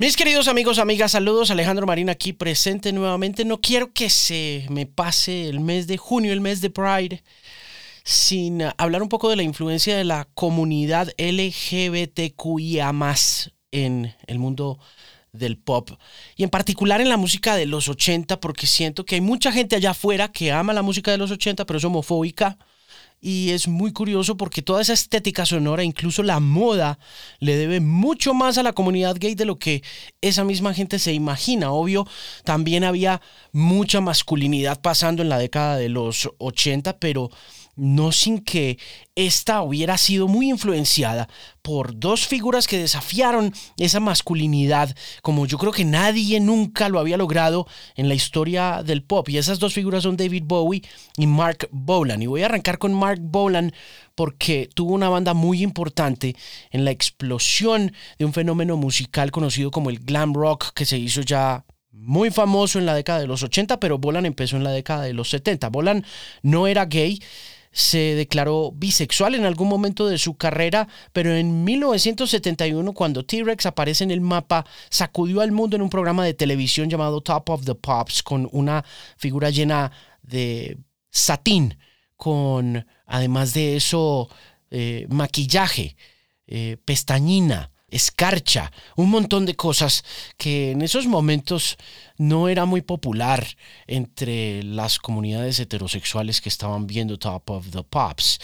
Mis queridos amigos, amigas, saludos. Alejandro Marín aquí presente nuevamente. No quiero que se me pase el mes de junio, el mes de Pride, sin hablar un poco de la influencia de la comunidad LGBTQIA en el mundo del pop y en particular en la música de los 80 porque siento que hay mucha gente allá afuera que ama la música de los 80 pero es homofóbica y es muy curioso porque toda esa estética sonora, incluso la moda, le debe mucho más a la comunidad gay de lo que esa misma gente se imagina. Obvio, también había mucha masculinidad pasando en la década de los 80, pero no sin que esta hubiera sido muy influenciada por dos figuras que desafiaron esa masculinidad como yo creo que nadie nunca lo había logrado en la historia del pop. Y esas dos figuras son David Bowie y Mark Bolan. Y voy a arrancar con Mark Bolan porque tuvo una banda muy importante en la explosión de un fenómeno musical conocido como el glam rock que se hizo ya muy famoso en la década de los 80, pero Bolan empezó en la década de los 70. Bolan no era gay, se declaró bisexual en algún momento de su carrera, pero en 1971, cuando T-Rex aparece en el mapa, sacudió al mundo en un programa de televisión llamado Top of the Pops, con una figura llena de satín, con además de eso eh, maquillaje, eh, pestañina, escarcha, un montón de cosas que en esos momentos no era muy popular entre las comunidades heterosexuales que estaban viendo Top of the Pops.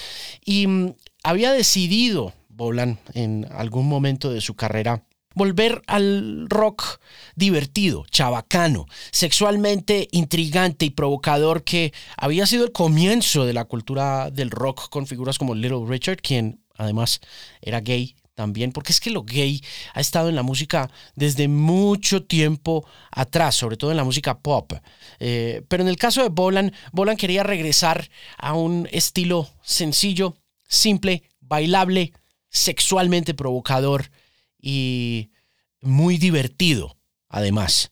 Y mm, había decidido Bolan en algún momento de su carrera volver al rock divertido, chabacano, sexualmente intrigante y provocador que había sido el comienzo de la cultura del rock con figuras como Little Richard, quien además era gay también, porque es que lo gay ha estado en la música desde mucho tiempo atrás, sobre todo en la música pop. Eh, pero en el caso de Bolan, Bolan quería regresar a un estilo sencillo, simple, bailable, sexualmente provocador y muy divertido, además.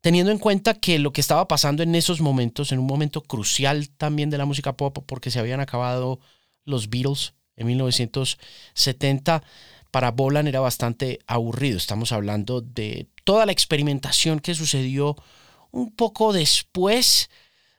Teniendo en cuenta que lo que estaba pasando en esos momentos, en un momento crucial también de la música pop, porque se habían acabado los Beatles en 1970, para Bolan era bastante aburrido. Estamos hablando de toda la experimentación que sucedió un poco después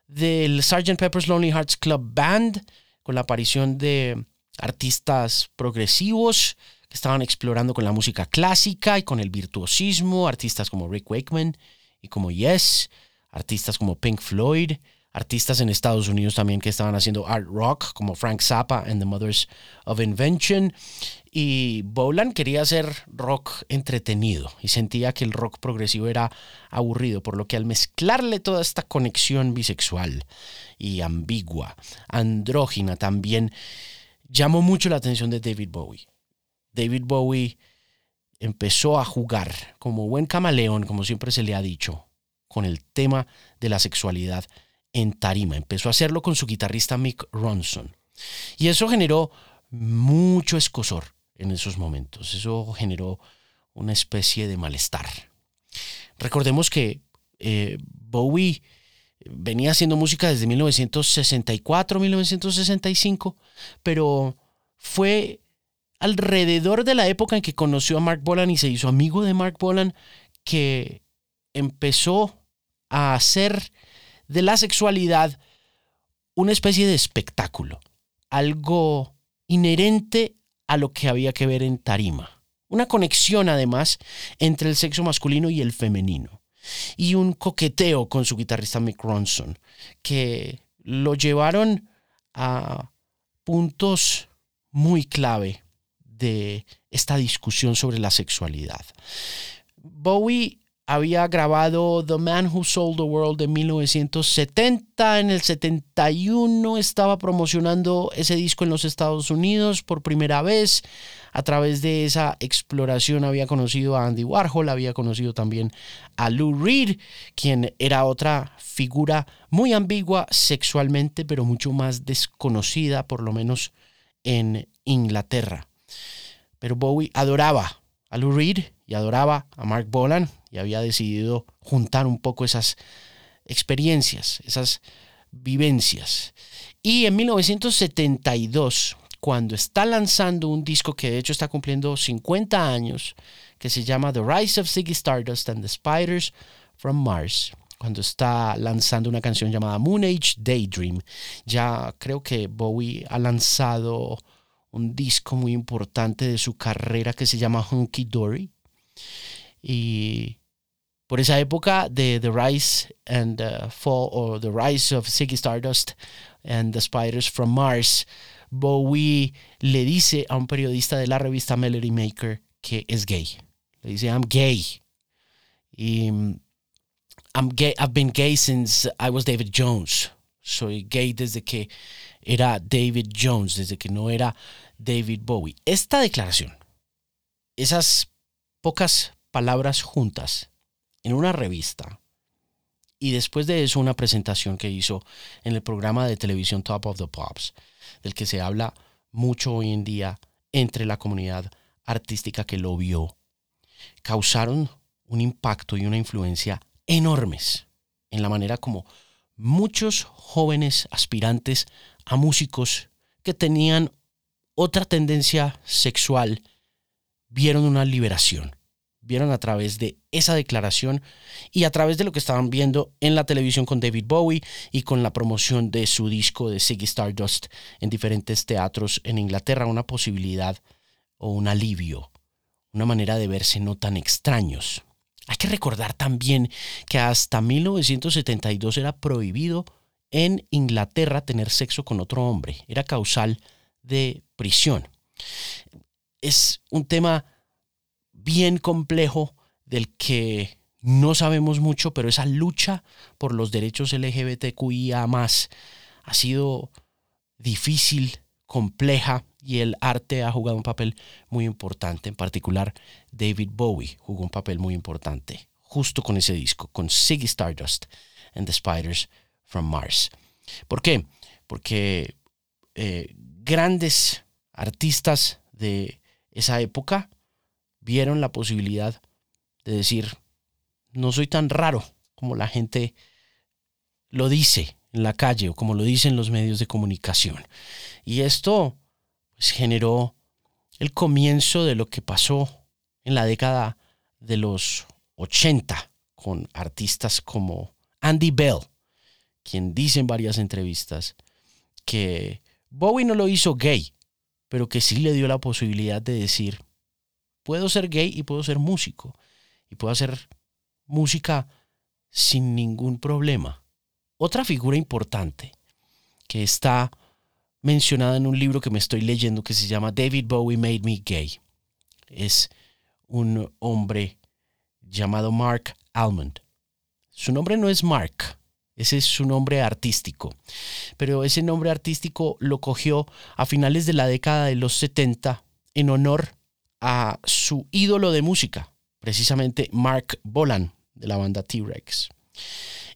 del Sgt. Pepper's Lonely Hearts Club Band, con la aparición de artistas progresivos que estaban explorando con la música clásica y con el virtuosismo, artistas como Rick Wakeman y como Yes, artistas como Pink Floyd, artistas en Estados Unidos también que estaban haciendo art rock, como Frank Zappa and the Mothers of Invention. Y Bolan quería hacer rock entretenido y sentía que el rock progresivo era aburrido, por lo que al mezclarle toda esta conexión bisexual y ambigua, andrógina también, llamó mucho la atención de David Bowie. David Bowie empezó a jugar como buen camaleón, como siempre se le ha dicho, con el tema de la sexualidad en tarima. Empezó a hacerlo con su guitarrista Mick Ronson. Y eso generó mucho escosor en esos momentos. Eso generó una especie de malestar. Recordemos que eh, Bowie venía haciendo música desde 1964, 1965, pero fue alrededor de la época en que conoció a Mark Bolan y se hizo amigo de Mark Bolan que empezó a hacer de la sexualidad una especie de espectáculo, algo inherente a lo que había que ver en tarima. Una conexión además entre el sexo masculino y el femenino. Y un coqueteo con su guitarrista Mick Ronson, que lo llevaron a puntos muy clave de esta discusión sobre la sexualidad. Bowie había grabado The Man Who Sold the World en 1970. En el 71 estaba promocionando ese disco en los Estados Unidos por primera vez. A través de esa exploración había conocido a Andy Warhol, había conocido también a Lou Reed, quien era otra figura muy ambigua sexualmente, pero mucho más desconocida, por lo menos en Inglaterra. Pero Bowie adoraba a Lou Reed y adoraba a Mark Bolan y había decidido juntar un poco esas experiencias, esas vivencias. Y en 1972, cuando está lanzando un disco que de hecho está cumpliendo 50 años, que se llama The Rise of Ziggy Stardust and the Spiders from Mars, cuando está lanzando una canción llamada Moon Age Daydream. Ya creo que Bowie ha lanzado un disco muy importante de su carrera que se llama Hunky Dory. Y por esa época de The Rise and Fall or The Rise of Ziggy Stardust and the Spiders from Mars, Bowie le dice a un periodista de la revista Melody Maker que es gay. Le dice, I'm gay. Y I'm gay, I've been gay since I was David Jones. Soy gay desde que era David Jones, desde que no era David Bowie. Esta declaración, esas pocas palabras juntas en una revista y después de eso una presentación que hizo en el programa de televisión Top of the Pops, del que se habla mucho hoy en día entre la comunidad artística que lo vio, causaron un impacto y una influencia enormes en la manera como muchos jóvenes aspirantes a músicos que tenían otra tendencia sexual vieron una liberación. Vieron a través de esa declaración y a través de lo que estaban viendo en la televisión con David Bowie y con la promoción de su disco de Ziggy Stardust en diferentes teatros en Inglaterra, una posibilidad o un alivio, una manera de verse no tan extraños. Hay que recordar también que hasta 1972 era prohibido en Inglaterra tener sexo con otro hombre, era causal de prisión. Es un tema bien complejo del que no sabemos mucho, pero esa lucha por los derechos LGBTQIA ha sido difícil, compleja y el arte ha jugado un papel muy importante. En particular, David Bowie jugó un papel muy importante justo con ese disco, con Ziggy Stardust and the Spiders from Mars. ¿Por qué? Porque eh, grandes artistas de esa época vieron la posibilidad de decir, no soy tan raro como la gente lo dice en la calle o como lo dicen los medios de comunicación. Y esto pues, generó el comienzo de lo que pasó en la década de los 80 con artistas como Andy Bell, quien dice en varias entrevistas que Bowie no lo hizo gay, pero que sí le dio la posibilidad de decir, puedo ser gay y puedo ser músico, y puedo hacer música sin ningún problema. Otra figura importante que está mencionada en un libro que me estoy leyendo que se llama David Bowie Made Me Gay es un hombre llamado Mark Almond. Su nombre no es Mark, ese es su nombre artístico. Pero ese nombre artístico lo cogió a finales de la década de los 70 en honor a su ídolo de música, precisamente Mark Bolan de la banda T-Rex.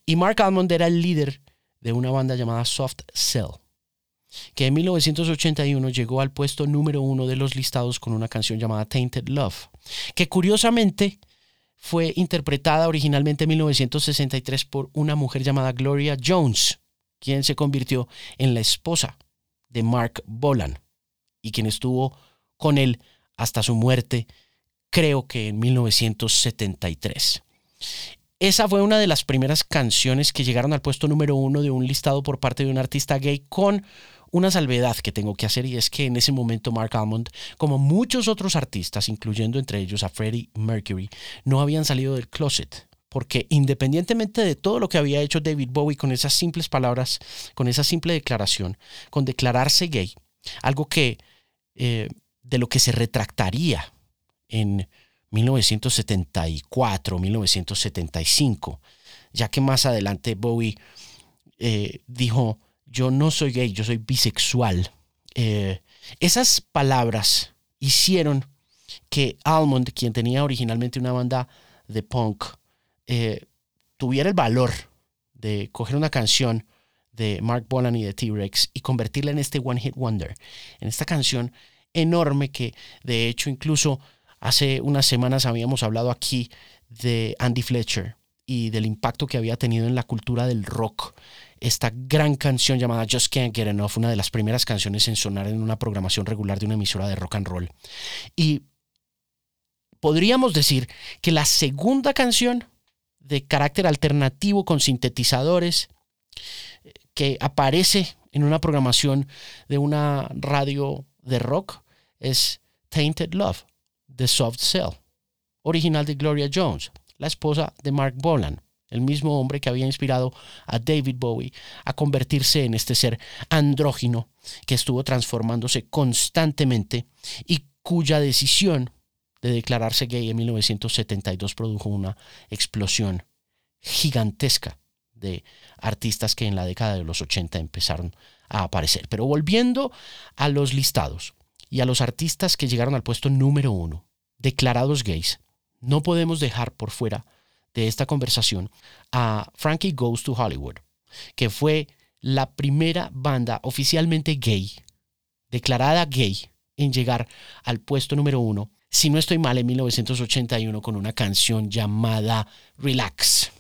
Y Mark Almond era el líder de una banda llamada Soft Cell, que en 1981 llegó al puesto número uno de los listados con una canción llamada Tainted Love, que curiosamente fue interpretada originalmente en 1963 por una mujer llamada Gloria Jones, quien se convirtió en la esposa de Mark Bolan y quien estuvo con él hasta su muerte, creo que en 1973. Esa fue una de las primeras canciones que llegaron al puesto número uno de un listado por parte de un artista gay con una salvedad que tengo que hacer y es que en ese momento Mark Almond, como muchos otros artistas, incluyendo entre ellos a Freddie Mercury, no habían salido del closet. Porque independientemente de todo lo que había hecho David Bowie con esas simples palabras, con esa simple declaración, con declararse gay, algo que eh, de lo que se retractaría en 1974, 1975, ya que más adelante Bowie eh, dijo, yo no soy gay, yo soy bisexual. Eh, esas palabras hicieron que Almond, quien tenía originalmente una banda de punk, eh, tuviera el valor de coger una canción de Mark Bolan y de T-Rex y convertirla en este One Hit Wonder, en esta canción enorme que de hecho incluso hace unas semanas habíamos hablado aquí de Andy Fletcher y del impacto que había tenido en la cultura del rock. Esta gran canción llamada Just Can't Get Enough, una de las primeras canciones en sonar en una programación regular de una emisora de rock and roll. Y podríamos decir que la segunda canción de carácter alternativo con sintetizadores que aparece en una programación de una radio de rock es Tainted Love de Soft Cell, original de Gloria Jones, la esposa de Mark Bolan, el mismo hombre que había inspirado a David Bowie a convertirse en este ser andrógino que estuvo transformándose constantemente y cuya decisión de declararse gay en 1972 produjo una explosión gigantesca de artistas que en la década de los 80 empezaron a aparecer. Pero volviendo a los listados y a los artistas que llegaron al puesto número uno, declarados gays, no podemos dejar por fuera de esta conversación a Frankie Goes to Hollywood, que fue la primera banda oficialmente gay, declarada gay, en llegar al puesto número uno, si no estoy mal, en 1981 con una canción llamada Relax,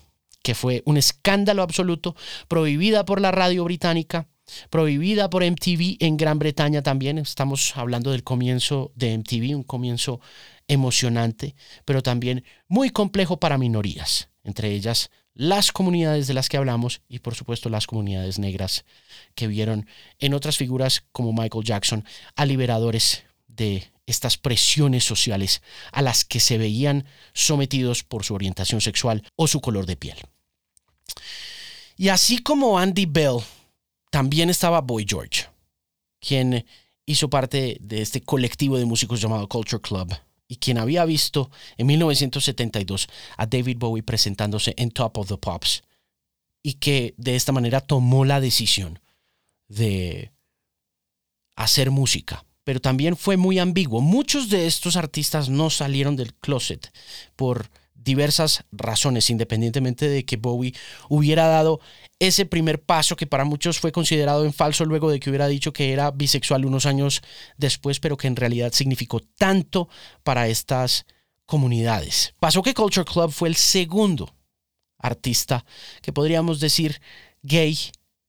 que fue un escándalo absoluto, prohibida por la radio británica, prohibida por MTV en Gran Bretaña también. Estamos hablando del comienzo de MTV, un comienzo emocionante, pero también muy complejo para minorías, entre ellas las comunidades de las que hablamos y por supuesto las comunidades negras que vieron en otras figuras como Michael Jackson a liberadores de estas presiones sociales a las que se veían sometidos por su orientación sexual o su color de piel. Y así como Andy Bell, también estaba Boy George, quien hizo parte de este colectivo de músicos llamado Culture Club y quien había visto en 1972 a David Bowie presentándose en Top of the Pops y que de esta manera tomó la decisión de hacer música. Pero también fue muy ambiguo. Muchos de estos artistas no salieron del closet por diversas razones, independientemente de que Bowie hubiera dado ese primer paso que para muchos fue considerado en falso luego de que hubiera dicho que era bisexual unos años después, pero que en realidad significó tanto para estas comunidades. Pasó que Culture Club fue el segundo artista que podríamos decir gay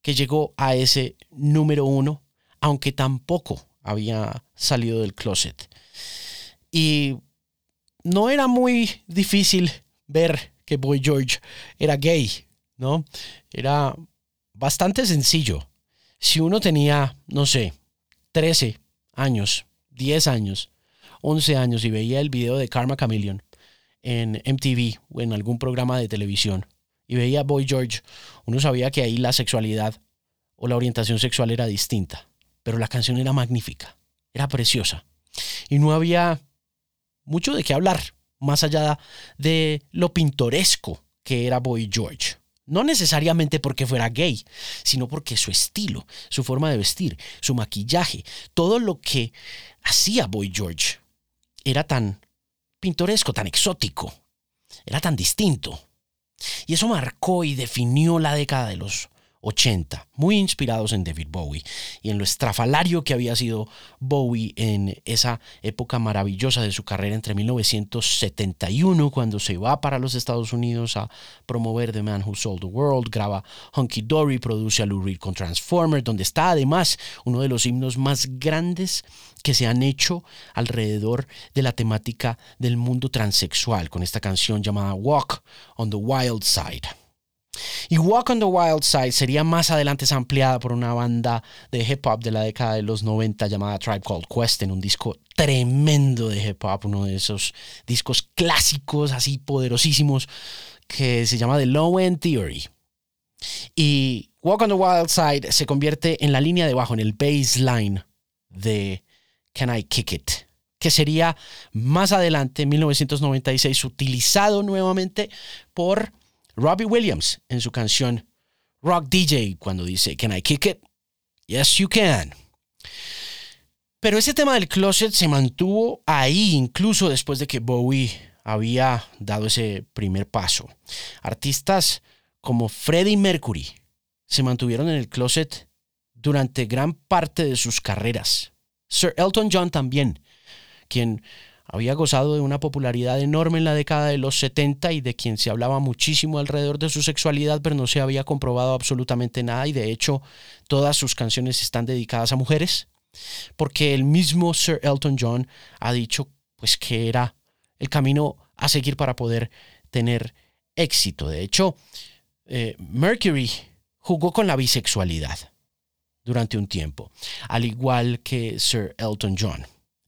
que llegó a ese número uno, aunque tampoco había salido del closet. Y no era muy difícil ver que Boy George era gay, ¿no? Era bastante sencillo. Si uno tenía, no sé, 13 años, 10 años, 11 años y veía el video de Karma Chameleon en MTV o en algún programa de televisión y veía Boy George, uno sabía que ahí la sexualidad o la orientación sexual era distinta, pero la canción era magnífica, era preciosa y no había mucho de qué hablar, más allá de lo pintoresco que era Boy George. No necesariamente porque fuera gay, sino porque su estilo, su forma de vestir, su maquillaje, todo lo que hacía Boy George era tan pintoresco, tan exótico, era tan distinto. Y eso marcó y definió la década de los 80, muy inspirados en David Bowie y en lo estrafalario que había sido Bowie en esa época maravillosa de su carrera entre 1971, cuando se va para los Estados Unidos a promover The Man Who Sold the World, graba Hunky Dory, produce a Lou Reed con Transformer, donde está además uno de los himnos más grandes que se han hecho alrededor de la temática del mundo transexual, con esta canción llamada Walk on the Wild Side. Y Walk on the Wild Side sería más adelante ampliada por una banda de hip hop de la década de los 90 llamada Tribe Called Quest en un disco tremendo de hip hop, uno de esos discos clásicos así poderosísimos que se llama The Low End Theory. Y Walk on the Wild Side se convierte en la línea de bajo, en el baseline de Can I Kick It, que sería más adelante, en 1996, utilizado nuevamente por Robbie Williams en su canción Rock DJ cuando dice Can I kick it? Yes, you can. Pero ese tema del closet se mantuvo ahí incluso después de que Bowie había dado ese primer paso. Artistas como Freddie Mercury se mantuvieron en el closet durante gran parte de sus carreras. Sir Elton John también, quien había gozado de una popularidad enorme en la década de los 70 y de quien se hablaba muchísimo alrededor de su sexualidad, pero no se había comprobado absolutamente nada y de hecho todas sus canciones están dedicadas a mujeres, porque el mismo Sir Elton John ha dicho pues que era el camino a seguir para poder tener éxito. De hecho, eh, Mercury jugó con la bisexualidad durante un tiempo, al igual que Sir Elton John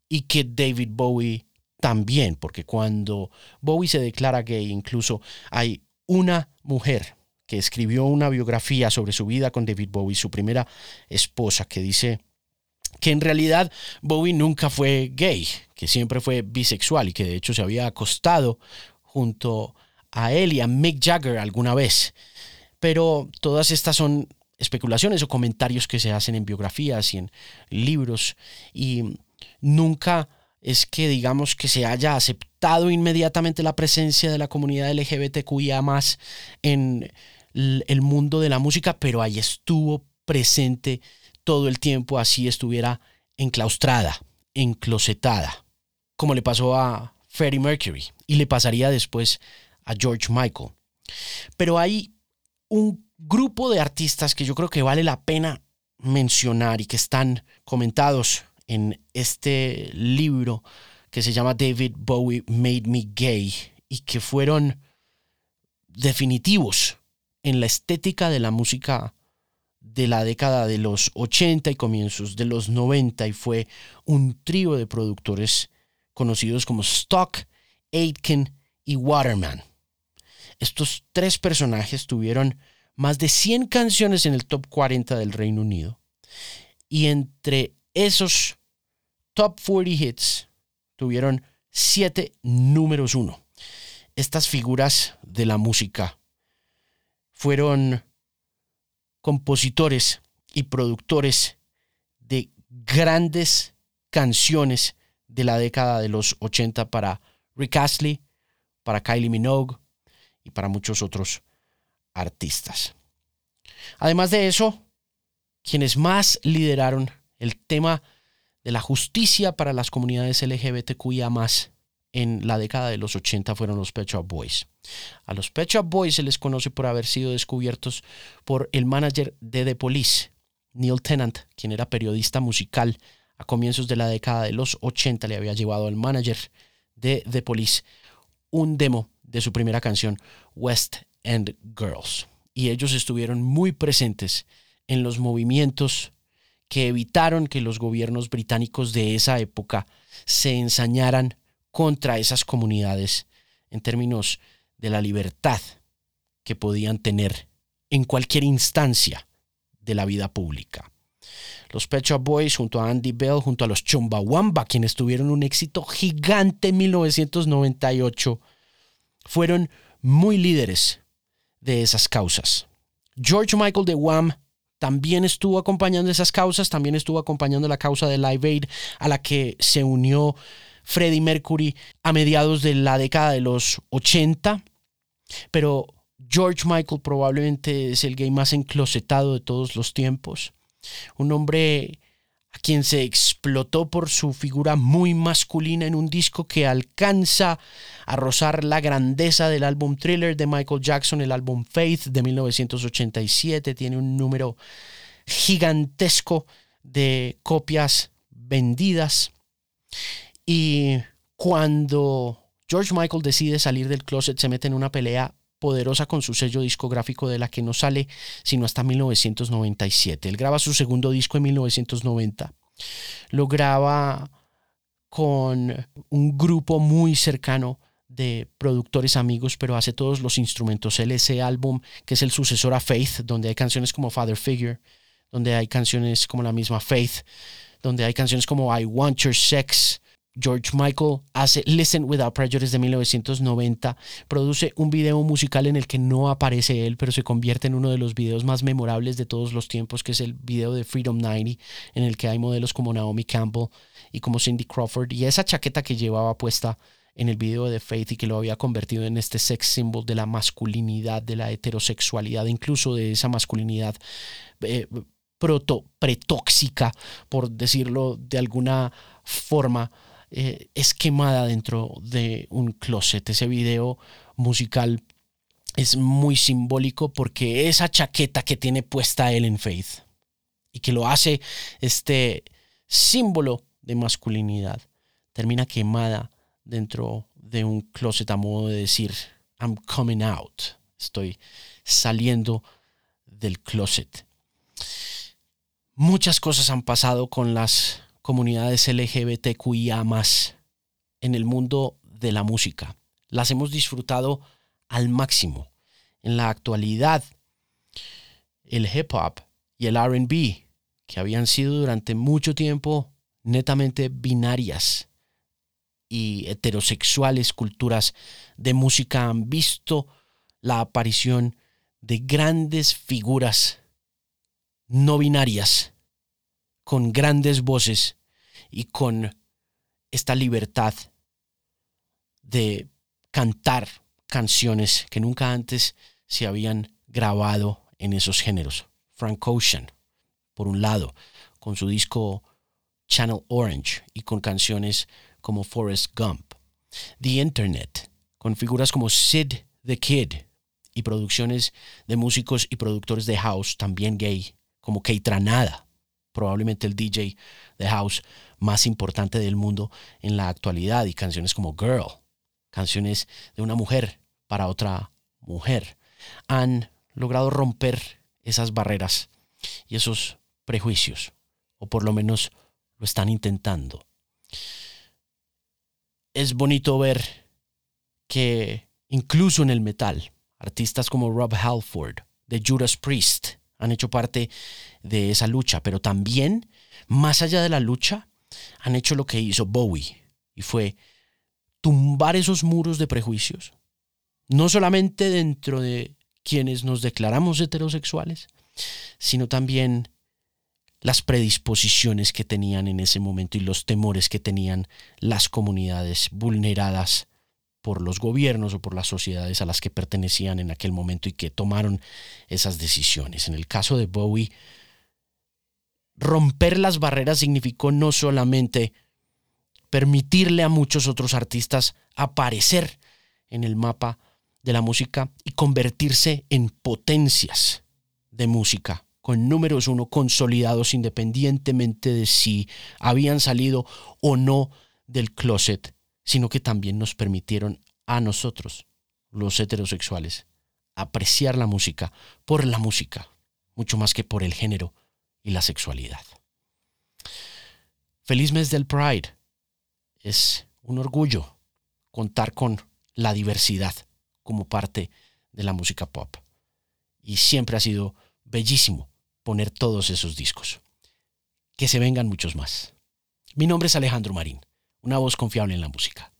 y que David Bowie también, porque cuando Bowie se declara gay, incluso hay una mujer que escribió una biografía sobre su vida con David Bowie, su primera esposa, que dice que en realidad Bowie nunca fue gay, que siempre fue bisexual y que de hecho se había acostado junto a él y a Mick Jagger alguna vez. Pero todas estas son especulaciones o comentarios que se hacen en biografías y en libros y nunca es que digamos que se haya aceptado inmediatamente la presencia de la comunidad LGBTQIA más en el mundo de la música, pero ahí estuvo presente todo el tiempo, así estuviera enclaustrada, enclosetada, como le pasó a Freddie Mercury y le pasaría después a George Michael. Pero hay un grupo de artistas que yo creo que vale la pena mencionar y que están comentados en este libro que se llama David Bowie Made Me Gay y que fueron definitivos en la estética de la música de la década de los 80 y comienzos de los 90 y fue un trío de productores conocidos como Stock, Aitken y Waterman. Estos tres personajes tuvieron más de 100 canciones en el top 40 del Reino Unido y entre esos top 40 hits tuvieron siete números uno. Estas figuras de la música fueron compositores y productores de grandes canciones de la década de los 80 para Rick Astley, para Kylie Minogue y para muchos otros artistas. Además de eso, quienes más lideraron el tema de la justicia para las comunidades LGBTQIA en la década de los 80 fueron los Pet Shop Boys. A los Pet Shop Boys se les conoce por haber sido descubiertos por el manager de The Police, Neil Tennant, quien era periodista musical a comienzos de la década de los 80, le había llevado al manager de The Police un demo de su primera canción, West End Girls. Y ellos estuvieron muy presentes en los movimientos que evitaron que los gobiernos británicos de esa época se ensañaran contra esas comunidades en términos de la libertad que podían tener en cualquier instancia de la vida pública. Los Pet Shop Boys junto a Andy Bell, junto a los Chumbawamba, quienes tuvieron un éxito gigante en 1998, fueron muy líderes de esas causas. George Michael de Wham también estuvo acompañando esas causas, también estuvo acompañando la causa de Live Aid a la que se unió Freddie Mercury a mediados de la década de los 80, pero George Michael probablemente es el gay más enclosetado de todos los tiempos, un hombre a quien se explotó por su figura muy masculina en un disco que alcanza a rozar la grandeza del álbum Thriller de Michael Jackson, el álbum Faith de 1987, tiene un número gigantesco de copias vendidas. Y cuando George Michael decide salir del closet, se mete en una pelea poderosa con su sello discográfico de la que no sale sino hasta 1997. Él graba su segundo disco en 1990. Lo graba con un grupo muy cercano de productores amigos, pero hace todos los instrumentos. Él ese álbum que es el sucesor a Faith, donde hay canciones como Father Figure, donde hay canciones como la misma Faith, donde hay canciones como I Want Your Sex, George Michael hace Listen Without Prejudice de 1990, produce un video musical en el que no aparece él, pero se convierte en uno de los videos más memorables de todos los tiempos, que es el video de Freedom 90, en el que hay modelos como Naomi Campbell y como Cindy Crawford, y esa chaqueta que llevaba puesta en el video de Faith y que lo había convertido en este sex symbol de la masculinidad, de la heterosexualidad, incluso de esa masculinidad eh, proto pretóxica, por decirlo de alguna forma eh, es quemada dentro de un closet. Ese video musical es muy simbólico porque esa chaqueta que tiene puesta él en Faith y que lo hace este símbolo de masculinidad termina quemada dentro de un closet a modo de decir, I'm coming out, estoy saliendo del closet. Muchas cosas han pasado con las comunidades LGBTQIA en el mundo de la música. Las hemos disfrutado al máximo. En la actualidad, el hip hop y el RB, que habían sido durante mucho tiempo netamente binarias y heterosexuales culturas de música, han visto la aparición de grandes figuras no binarias, con grandes voces y con esta libertad de cantar canciones que nunca antes se habían grabado en esos géneros. Frank Ocean, por un lado, con su disco Channel Orange y con canciones como Forrest Gump. The Internet, con figuras como Sid the Kid y producciones de músicos y productores de house también gay, como Keitranada, probablemente el DJ de house más importante del mundo en la actualidad, y canciones como Girl, canciones de una mujer para otra mujer, han logrado romper esas barreras y esos prejuicios, o por lo menos lo están intentando. Es bonito ver que incluso en el metal, artistas como Rob Halford, de Judas Priest, han hecho parte de esa lucha, pero también, más allá de la lucha, han hecho lo que hizo Bowie, y fue tumbar esos muros de prejuicios, no solamente dentro de quienes nos declaramos heterosexuales, sino también las predisposiciones que tenían en ese momento y los temores que tenían las comunidades vulneradas por los gobiernos o por las sociedades a las que pertenecían en aquel momento y que tomaron esas decisiones. En el caso de Bowie, romper las barreras significó no solamente permitirle a muchos otros artistas aparecer en el mapa de la música y convertirse en potencias de música con números uno consolidados independientemente de si habían salido o no del closet, sino que también nos permitieron a nosotros, los heterosexuales, apreciar la música por la música, mucho más que por el género y la sexualidad. Feliz mes del Pride. Es un orgullo contar con la diversidad como parte de la música pop. Y siempre ha sido bellísimo poner todos esos discos. Que se vengan muchos más. Mi nombre es Alejandro Marín, una voz confiable en la música.